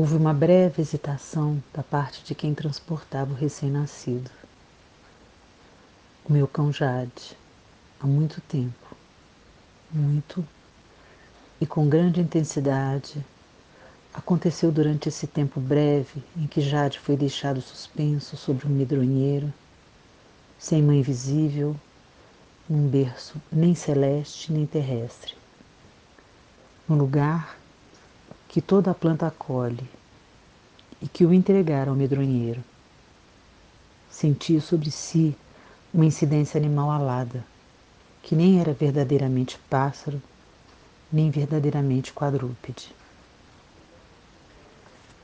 Houve uma breve hesitação da parte de quem transportava o recém-nascido. O meu cão Jade, há muito tempo, muito e com grande intensidade, aconteceu durante esse tempo breve em que Jade foi deixado suspenso sobre um medronheiro, sem mãe visível, num berço nem celeste nem terrestre, no lugar que toda a planta acolhe e que o entregaram ao medronheiro. Sentia sobre si uma incidência animal alada, que nem era verdadeiramente pássaro, nem verdadeiramente quadrúpede.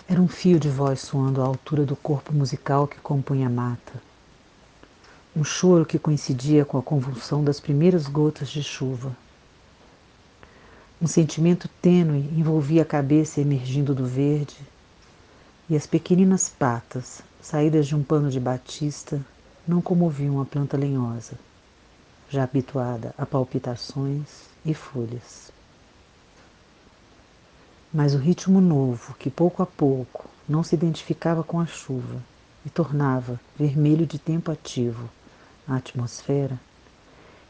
Era um fio de voz soando à altura do corpo musical que compunha a mata. Um choro que coincidia com a convulsão das primeiras gotas de chuva um sentimento tênue envolvia a cabeça emergindo do verde e as pequeninas patas, saídas de um pano de batista, não comoviam a planta lenhosa, já habituada a palpitações e folhas. Mas o ritmo novo, que pouco a pouco não se identificava com a chuva e tornava vermelho de tempo ativo a atmosfera,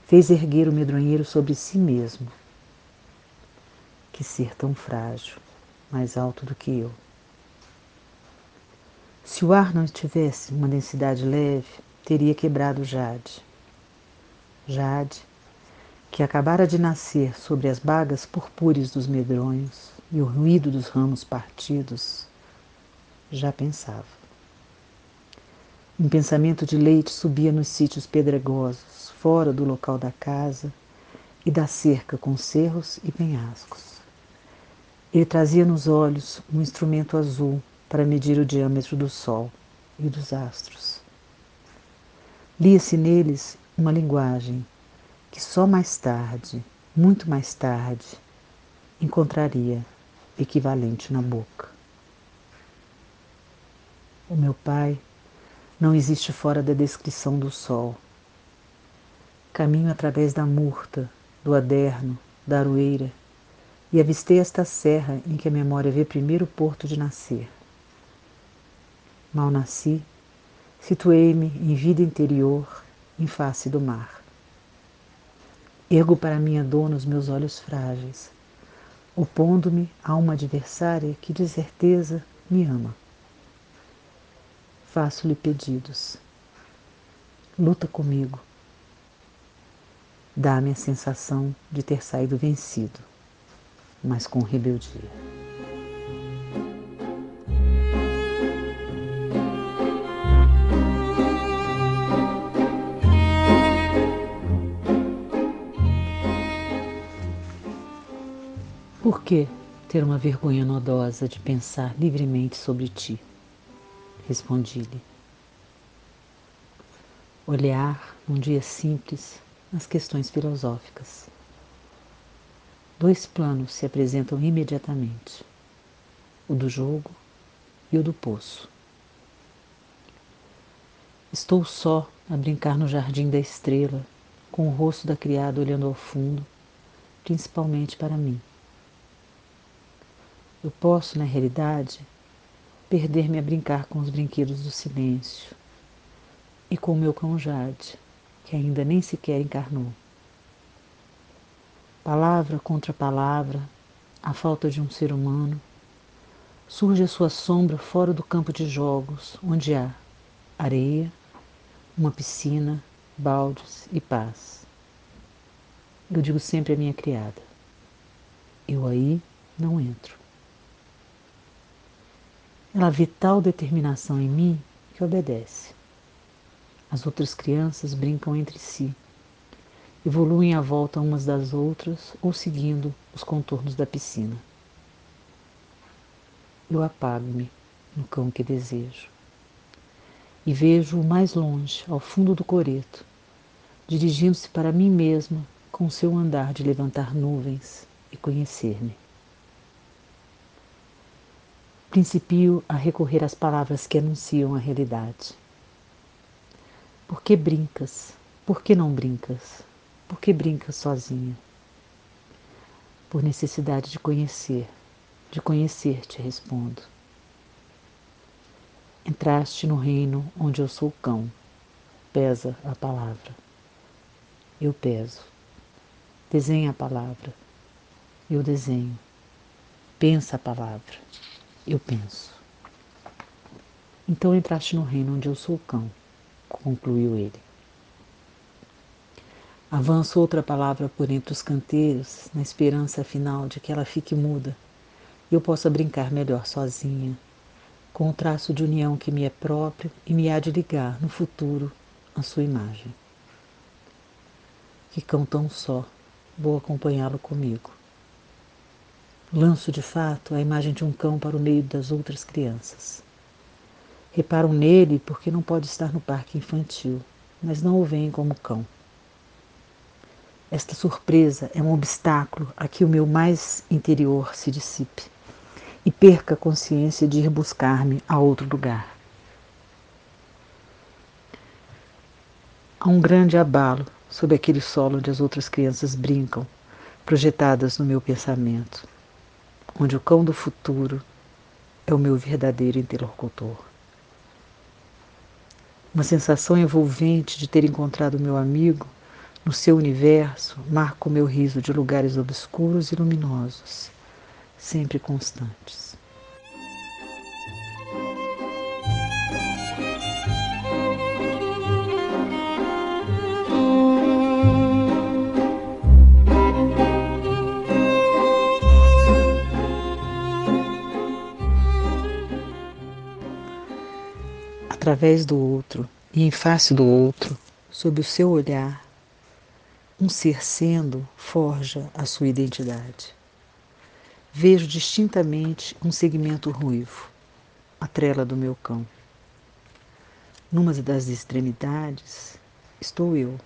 fez erguer o medronheiro sobre si mesmo que ser tão frágil, mais alto do que eu. Se o ar não tivesse uma densidade leve, teria quebrado Jade. Jade, que acabara de nascer sobre as bagas purpúreas dos medronhos e o ruído dos ramos partidos, já pensava. Um pensamento de leite subia nos sítios pedregosos, fora do local da casa e da cerca com cerros e penhascos. Ele trazia nos olhos um instrumento azul para medir o diâmetro do Sol e dos astros. Lia-se neles uma linguagem que só mais tarde, muito mais tarde, encontraria equivalente na boca. O meu pai não existe fora da descrição do sol. Caminho através da murta, do aderno, da aroeira e avistei esta serra em que a memória vê primeiro o porto de nascer. Mal nasci, situei-me em vida interior, em face do mar. Ergo para minha dona os meus olhos frágeis, opondo-me a uma adversária que de certeza me ama. Faço-lhe pedidos. Luta comigo. Dá-me a sensação de ter saído vencido mas com rebeldia. Por que ter uma vergonha nodosa de pensar livremente sobre ti? Respondi-lhe. Olhar, num dia simples, as questões filosóficas. Dois planos se apresentam imediatamente: o do jogo e o do poço. Estou só a brincar no jardim da estrela, com o rosto da criada olhando ao fundo, principalmente para mim. Eu posso, na realidade, perder-me a brincar com os brinquedos do silêncio e com o meu cão Jade, que ainda nem sequer encarnou. Palavra contra palavra, a falta de um ser humano, surge a sua sombra fora do campo de jogos, onde há areia, uma piscina, baldes e paz. Eu digo sempre à minha criada: eu aí não entro. Ela vê tal determinação em mim que obedece. As outras crianças brincam entre si evoluem à volta umas das outras ou seguindo os contornos da piscina. Eu apago-me no cão que desejo e vejo-o mais longe, ao fundo do coreto, dirigindo-se para mim mesma com seu andar de levantar nuvens e conhecer-me. Principio a recorrer às palavras que anunciam a realidade. Por que brincas? Por que não brincas? Por que brinca sozinha? Por necessidade de conhecer, de conhecer-te, respondo. Entraste no reino onde eu sou cão. Pesa a palavra. Eu peso. Desenha a palavra. Eu desenho. Pensa a palavra. Eu penso. Então entraste no reino onde eu sou cão, concluiu ele. Avanço outra palavra por entre os canteiros, na esperança final de que ela fique muda e eu possa brincar melhor sozinha, com o traço de união que me é próprio e me há de ligar no futuro a sua imagem. Que cão tão só, vou acompanhá-lo comigo. Lanço de fato a imagem de um cão para o meio das outras crianças. Reparam nele porque não pode estar no parque infantil, mas não o veem como cão. Esta surpresa é um obstáculo a que o meu mais interior se dissipe e perca a consciência de ir buscar-me a outro lugar. Há um grande abalo sob aquele solo onde as outras crianças brincam, projetadas no meu pensamento, onde o cão do futuro é o meu verdadeiro interlocutor. Uma sensação envolvente de ter encontrado meu amigo no seu universo marca o meu riso de lugares obscuros e luminosos sempre constantes. Através do outro e em face do outro, sob o seu olhar, um ser sendo forja a sua identidade. Vejo distintamente um segmento ruivo, a trela do meu cão. Numa das extremidades estou eu,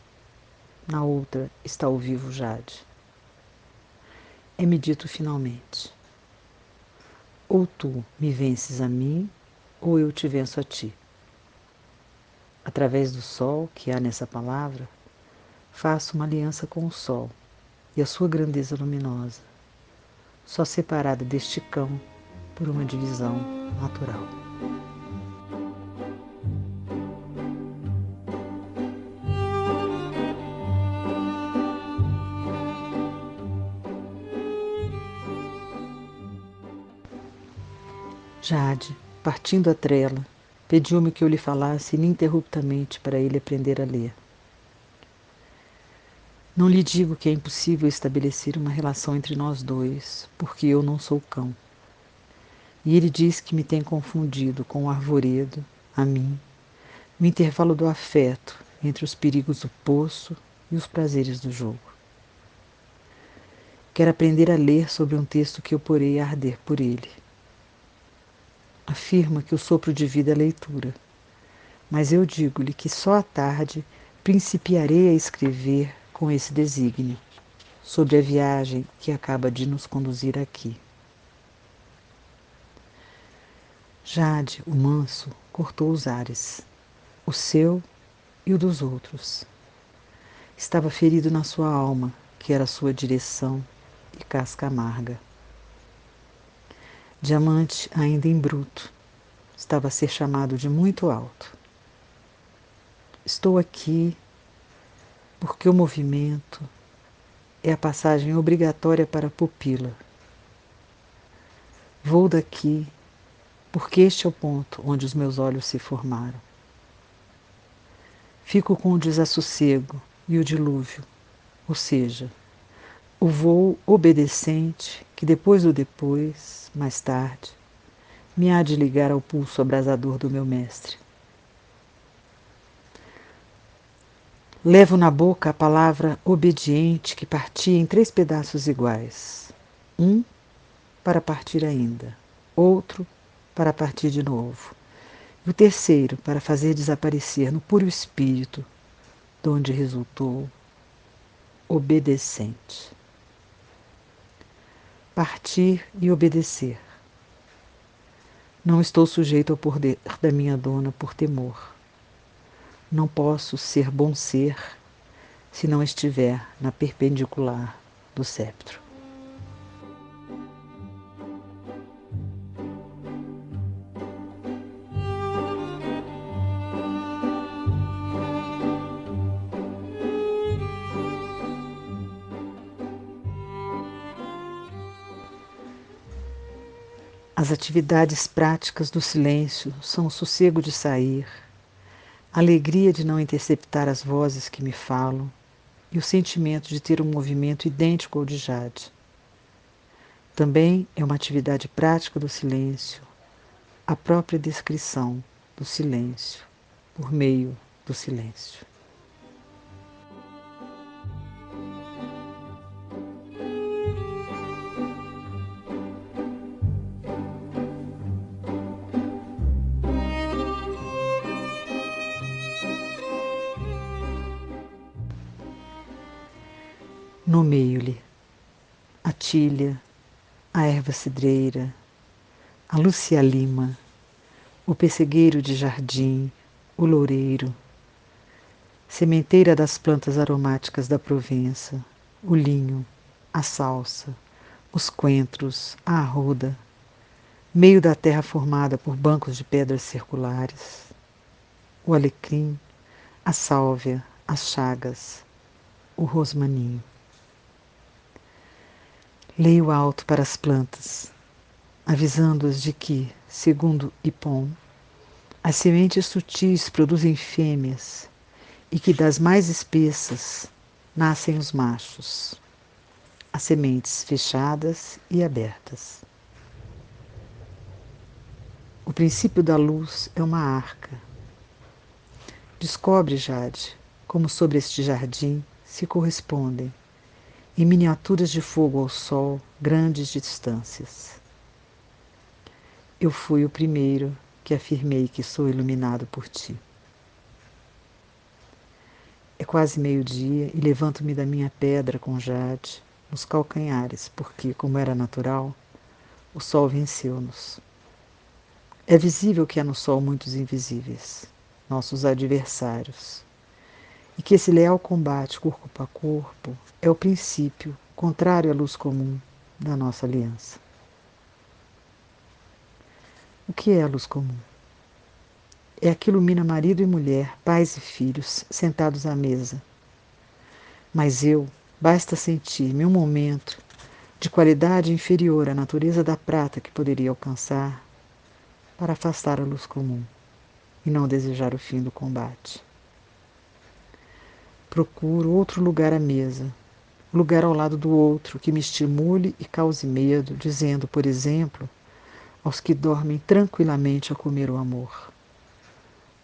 na outra está o vivo Jade. É-me dito finalmente: ou tu me vences a mim, ou eu te venço a ti. Através do sol que há nessa palavra, faço uma aliança com o sol e a sua grandeza luminosa só separada deste cão por uma divisão natural. Jade, partindo a trela, pediu-me que eu lhe falasse ininterruptamente para ele aprender a ler. Não lhe digo que é impossível estabelecer uma relação entre nós dois, porque eu não sou cão. E ele diz que me tem confundido com o arvoredo, a mim, no intervalo do afeto entre os perigos do poço e os prazeres do jogo. Quero aprender a ler sobre um texto que eu porei a arder por ele. Afirma que o sopro de vida é leitura, mas eu digo-lhe que só à tarde principiarei a escrever com esse desígnio sobre a viagem que acaba de nos conduzir aqui. Jade, o manso, cortou os ares, o seu e o dos outros. Estava ferido na sua alma, que era sua direção e casca amarga. Diamante ainda em bruto, estava a ser chamado de muito alto. Estou aqui porque o movimento é a passagem obrigatória para a pupila. Vou daqui, porque este é o ponto onde os meus olhos se formaram. Fico com o desassossego e o dilúvio, ou seja, o voo obedecente que depois do depois, mais tarde, me há de ligar ao pulso abrasador do meu mestre. Levo na boca a palavra obediente que partia em três pedaços iguais. Um para partir ainda, outro para partir de novo, e o terceiro para fazer desaparecer no puro espírito, de onde resultou obedecente. Partir e obedecer. Não estou sujeito ao poder da minha dona por temor não posso ser bom ser se não estiver na perpendicular do sceptro. As atividades práticas do silêncio são o sossego de sair, a alegria de não interceptar as vozes que me falam e o sentimento de ter um movimento idêntico ao de Jade. Também é uma atividade prática do silêncio, a própria descrição do silêncio por meio do silêncio. A erva cidreira, a Lucia Lima, o pessegueiro de jardim, o loureiro, sementeira das plantas aromáticas da Provença, o linho, a salsa, os coentros, a arruda, meio da terra formada por bancos de pedras circulares, o alecrim, a sálvia, as chagas, o rosmaninho. Leio alto para as plantas, avisando-as de que, segundo Ipon, as sementes sutis produzem fêmeas e que das mais espessas nascem os machos, as sementes fechadas e abertas. O princípio da luz é uma arca. Descobre, Jade, como sobre este jardim se correspondem em miniaturas de fogo ao sol, grandes distâncias. Eu fui o primeiro que afirmei que sou iluminado por ti. É quase meio-dia e levanto-me da minha pedra com jade nos calcanhares, porque, como era natural, o sol venceu-nos. É visível que há no sol muitos invisíveis, nossos adversários, e que esse leal combate corpo a corpo é o princípio contrário à luz comum da nossa aliança. O que é a luz comum? É a que ilumina marido e mulher, pais e filhos, sentados à mesa. Mas eu, basta sentir-me um momento de qualidade inferior à natureza da prata que poderia alcançar para afastar a luz comum e não desejar o fim do combate. Procuro outro lugar à mesa, lugar ao lado do outro que me estimule e cause medo, dizendo, por exemplo, aos que dormem tranquilamente a comer o amor.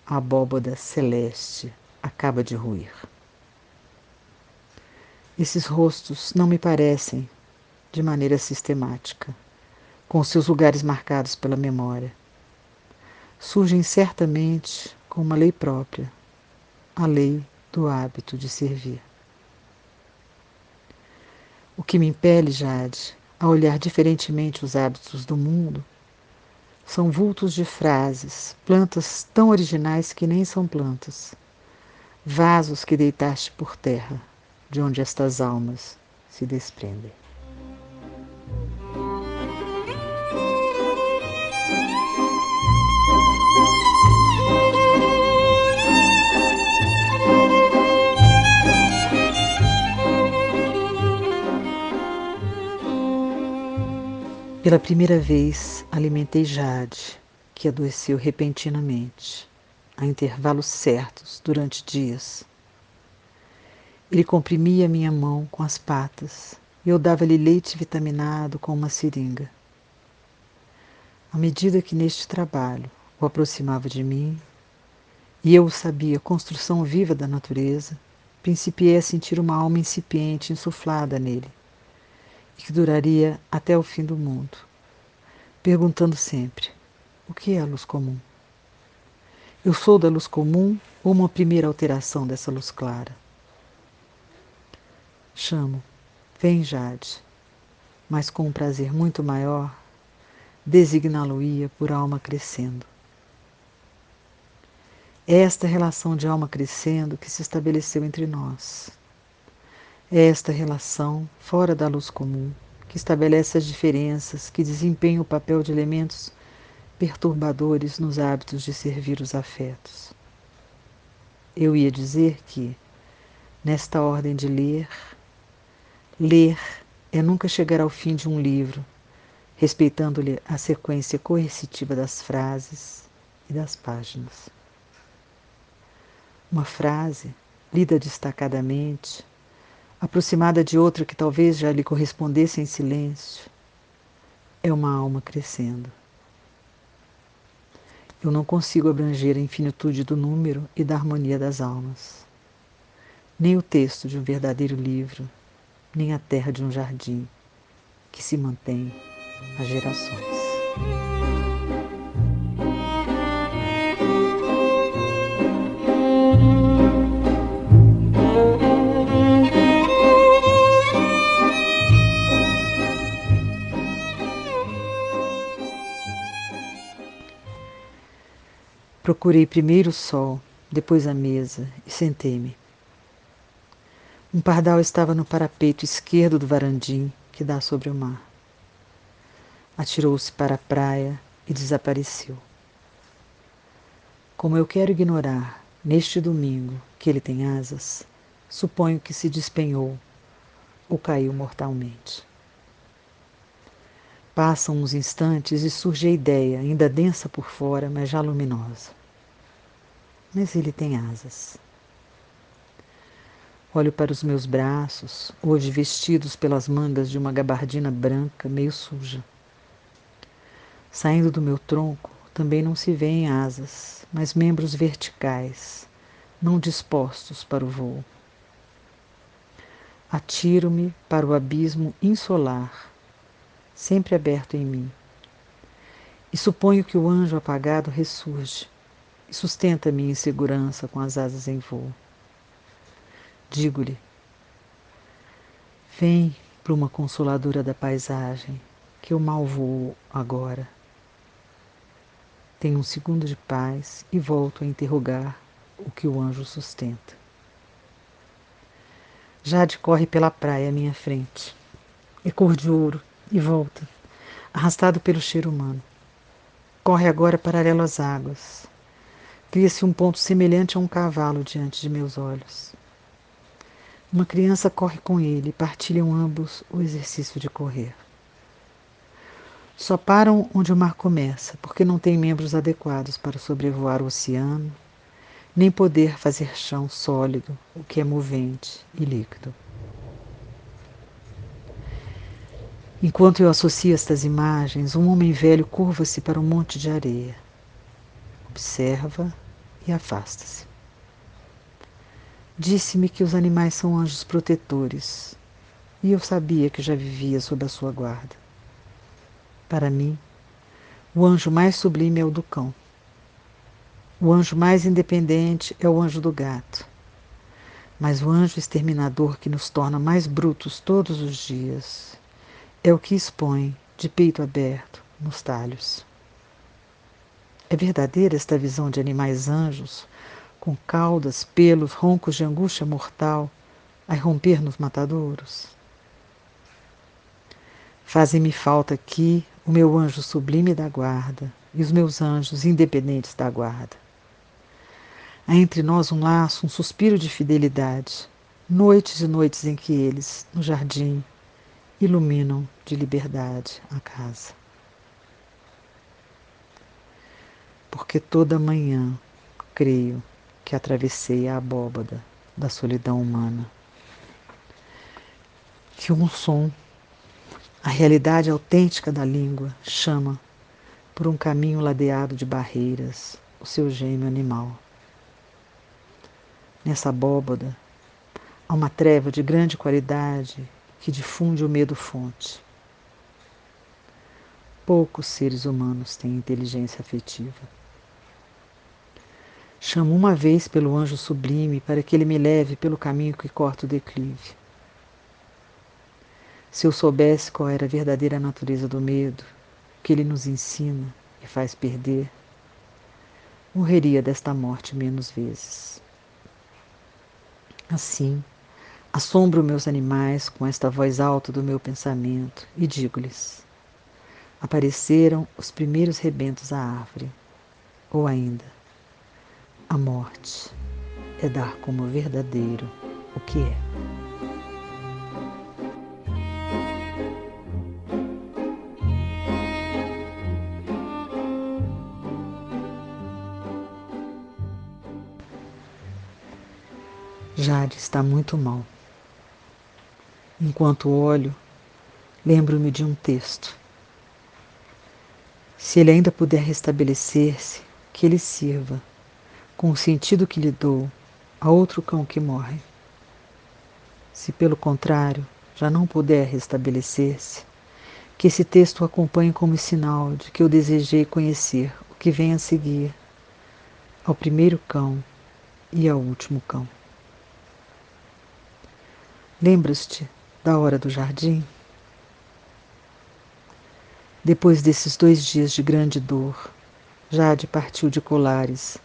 A abóboda celeste acaba de ruir. Esses rostos não me parecem de maneira sistemática, com seus lugares marcados pela memória. Surgem certamente com uma lei própria, a lei do hábito de servir. O que me impele, Jade, a olhar diferentemente os hábitos do mundo são vultos de frases, plantas tão originais que nem são plantas, vasos que deitaste por terra, de onde estas almas se desprendem. Pela primeira vez, alimentei Jade, que adoeceu repentinamente, a intervalos certos, durante dias. Ele comprimia minha mão com as patas e eu dava-lhe leite vitaminado com uma seringa. À medida que neste trabalho o aproximava de mim, e eu o sabia construção viva da natureza, principiei a sentir uma alma incipiente insuflada nele e que duraria até o fim do mundo, perguntando sempre: o que é a luz comum? Eu sou da luz comum ou uma primeira alteração dessa luz clara? Chamo, vem Jade, mas com um prazer muito maior, designá-lo-ia por alma crescendo. É esta relação de alma crescendo que se estabeleceu entre nós, é esta relação, fora da luz comum, que estabelece as diferenças que desempenham o papel de elementos perturbadores nos hábitos de servir os afetos. Eu ia dizer que, nesta ordem de ler, ler é nunca chegar ao fim de um livro, respeitando-lhe a sequência coercitiva das frases e das páginas. Uma frase, lida destacadamente, aproximada de outra que talvez já lhe correspondesse em silêncio, é uma alma crescendo. Eu não consigo abranger a infinitude do número e da harmonia das almas, nem o texto de um verdadeiro livro, nem a terra de um jardim que se mantém às gerações. Procurei primeiro o sol, depois a mesa e sentei-me. Um pardal estava no parapeito esquerdo do varandim que dá sobre o mar. Atirou-se para a praia e desapareceu. Como eu quero ignorar, neste domingo, que ele tem asas, suponho que se despenhou ou caiu mortalmente. Passam uns instantes e surge a ideia, ainda densa por fora, mas já luminosa. Mas ele tem asas. Olho para os meus braços, hoje vestidos pelas mangas de uma gabardina branca, meio suja. Saindo do meu tronco, também não se vêem asas, mas membros verticais, não dispostos para o voo. Atiro-me para o abismo insolar sempre aberto em mim. E suponho que o anjo apagado ressurge sustenta minha insegurança com as asas em voo. Digo-lhe: Vem, pluma consoladora da paisagem, que eu mal voo agora. Tenho um segundo de paz e volto a interrogar o que o anjo sustenta. Jade corre pela praia à minha frente. É cor de ouro, e volta, arrastado pelo cheiro humano. Corre agora paralelo às águas. Cria-se um ponto semelhante a um cavalo diante de meus olhos. Uma criança corre com ele e partilham ambos o exercício de correr. Só param onde o mar começa, porque não têm membros adequados para sobrevoar o oceano, nem poder fazer chão sólido, o que é movente e líquido. Enquanto eu associo estas imagens, um homem velho curva-se para um monte de areia. Observa e afasta-se. Disse-me que os animais são anjos protetores, e eu sabia que já vivia sob a sua guarda. Para mim, o anjo mais sublime é o do cão. O anjo mais independente é o anjo do gato. Mas o anjo exterminador que nos torna mais brutos todos os dias é o que expõe, de peito aberto, nos talhos. É verdadeira esta visão de animais anjos, com caudas, pelos, roncos de angústia mortal, a irromper nos matadouros? Fazem-me falta aqui o meu anjo sublime da guarda e os meus anjos independentes da guarda. Há entre nós um laço, um suspiro de fidelidade, noites e noites em que eles, no jardim, iluminam de liberdade a casa. Porque toda manhã creio que atravessei a abóbada da solidão humana. Que um som, a realidade autêntica da língua, chama por um caminho ladeado de barreiras o seu gêmeo animal. Nessa abóbada há uma treva de grande qualidade que difunde o medo fonte. Poucos seres humanos têm inteligência afetiva. Chamo uma vez pelo anjo sublime para que ele me leve pelo caminho que corta o declive. Se eu soubesse qual era a verdadeira natureza do medo, que ele nos ensina e faz perder, morreria desta morte menos vezes. Assim, Assombro meus animais com esta voz alta do meu pensamento e digo-lhes: apareceram os primeiros rebentos à árvore, ou ainda, a morte é dar como verdadeiro o que é. Jade está muito mal. Enquanto olho, lembro-me de um texto. Se ele ainda puder restabelecer-se, que ele sirva com o sentido que lhe dou, a outro cão que morre. Se pelo contrário já não puder restabelecer-se, que esse texto o acompanhe como sinal de que eu desejei conhecer o que vem a seguir, ao primeiro cão e ao último cão. Lembras-te da hora do jardim? Depois desses dois dias de grande dor, Jade partiu de Colares,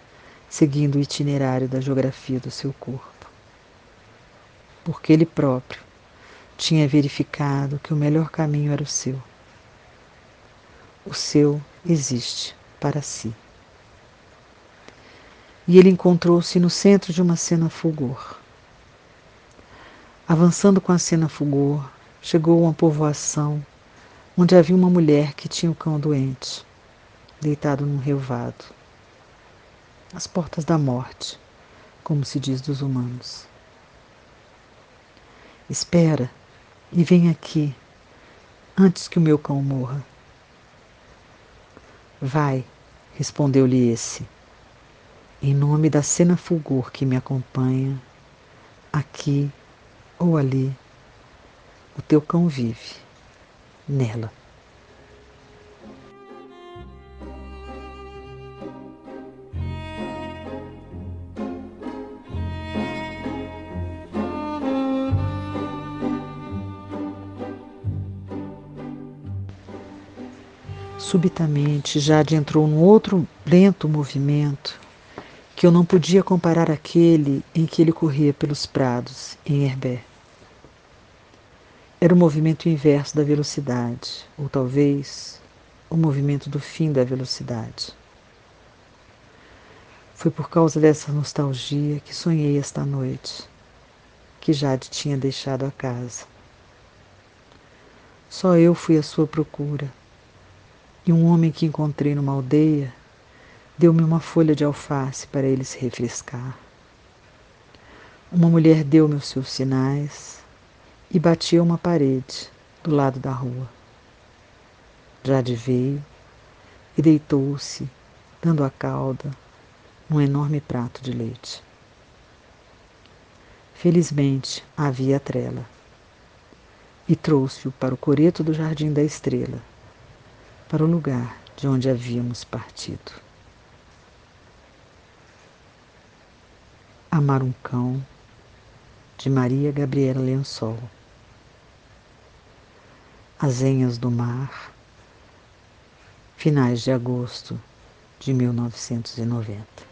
seguindo o itinerário da geografia do seu corpo. Porque ele próprio tinha verificado que o melhor caminho era o seu. O seu existe para si. E ele encontrou-se no centro de uma cena fulgor. Avançando com a cena fulgor, chegou a uma povoação onde havia uma mulher que tinha o um cão doente, deitado num relvado, às portas da morte, como se diz dos humanos. Espera e vem aqui, antes que o meu cão morra. Vai, respondeu-lhe esse, em nome da cena fulgor que me acompanha, aqui ou ali, o teu cão vive nela. Subitamente, Jade entrou num outro lento movimento que eu não podia comparar aquele em que ele corria pelos prados em Herbé. Era o movimento inverso da velocidade, ou talvez o movimento do fim da velocidade. Foi por causa dessa nostalgia que sonhei esta noite, que Jade tinha deixado a casa. Só eu fui à sua procura, e um homem que encontrei numa aldeia deu-me uma folha de alface para ele se refrescar. Uma mulher deu-me os seus sinais e batia uma parede do lado da rua. Jade veio e deitou-se, dando a cauda num enorme prato de leite. Felizmente havia trela e trouxe-o para o coreto do Jardim da Estrela, para o lugar de onde havíamos partido. Amar um cão, de Maria Gabriela Lençol. Azenhas do Mar, finais de agosto de 1990.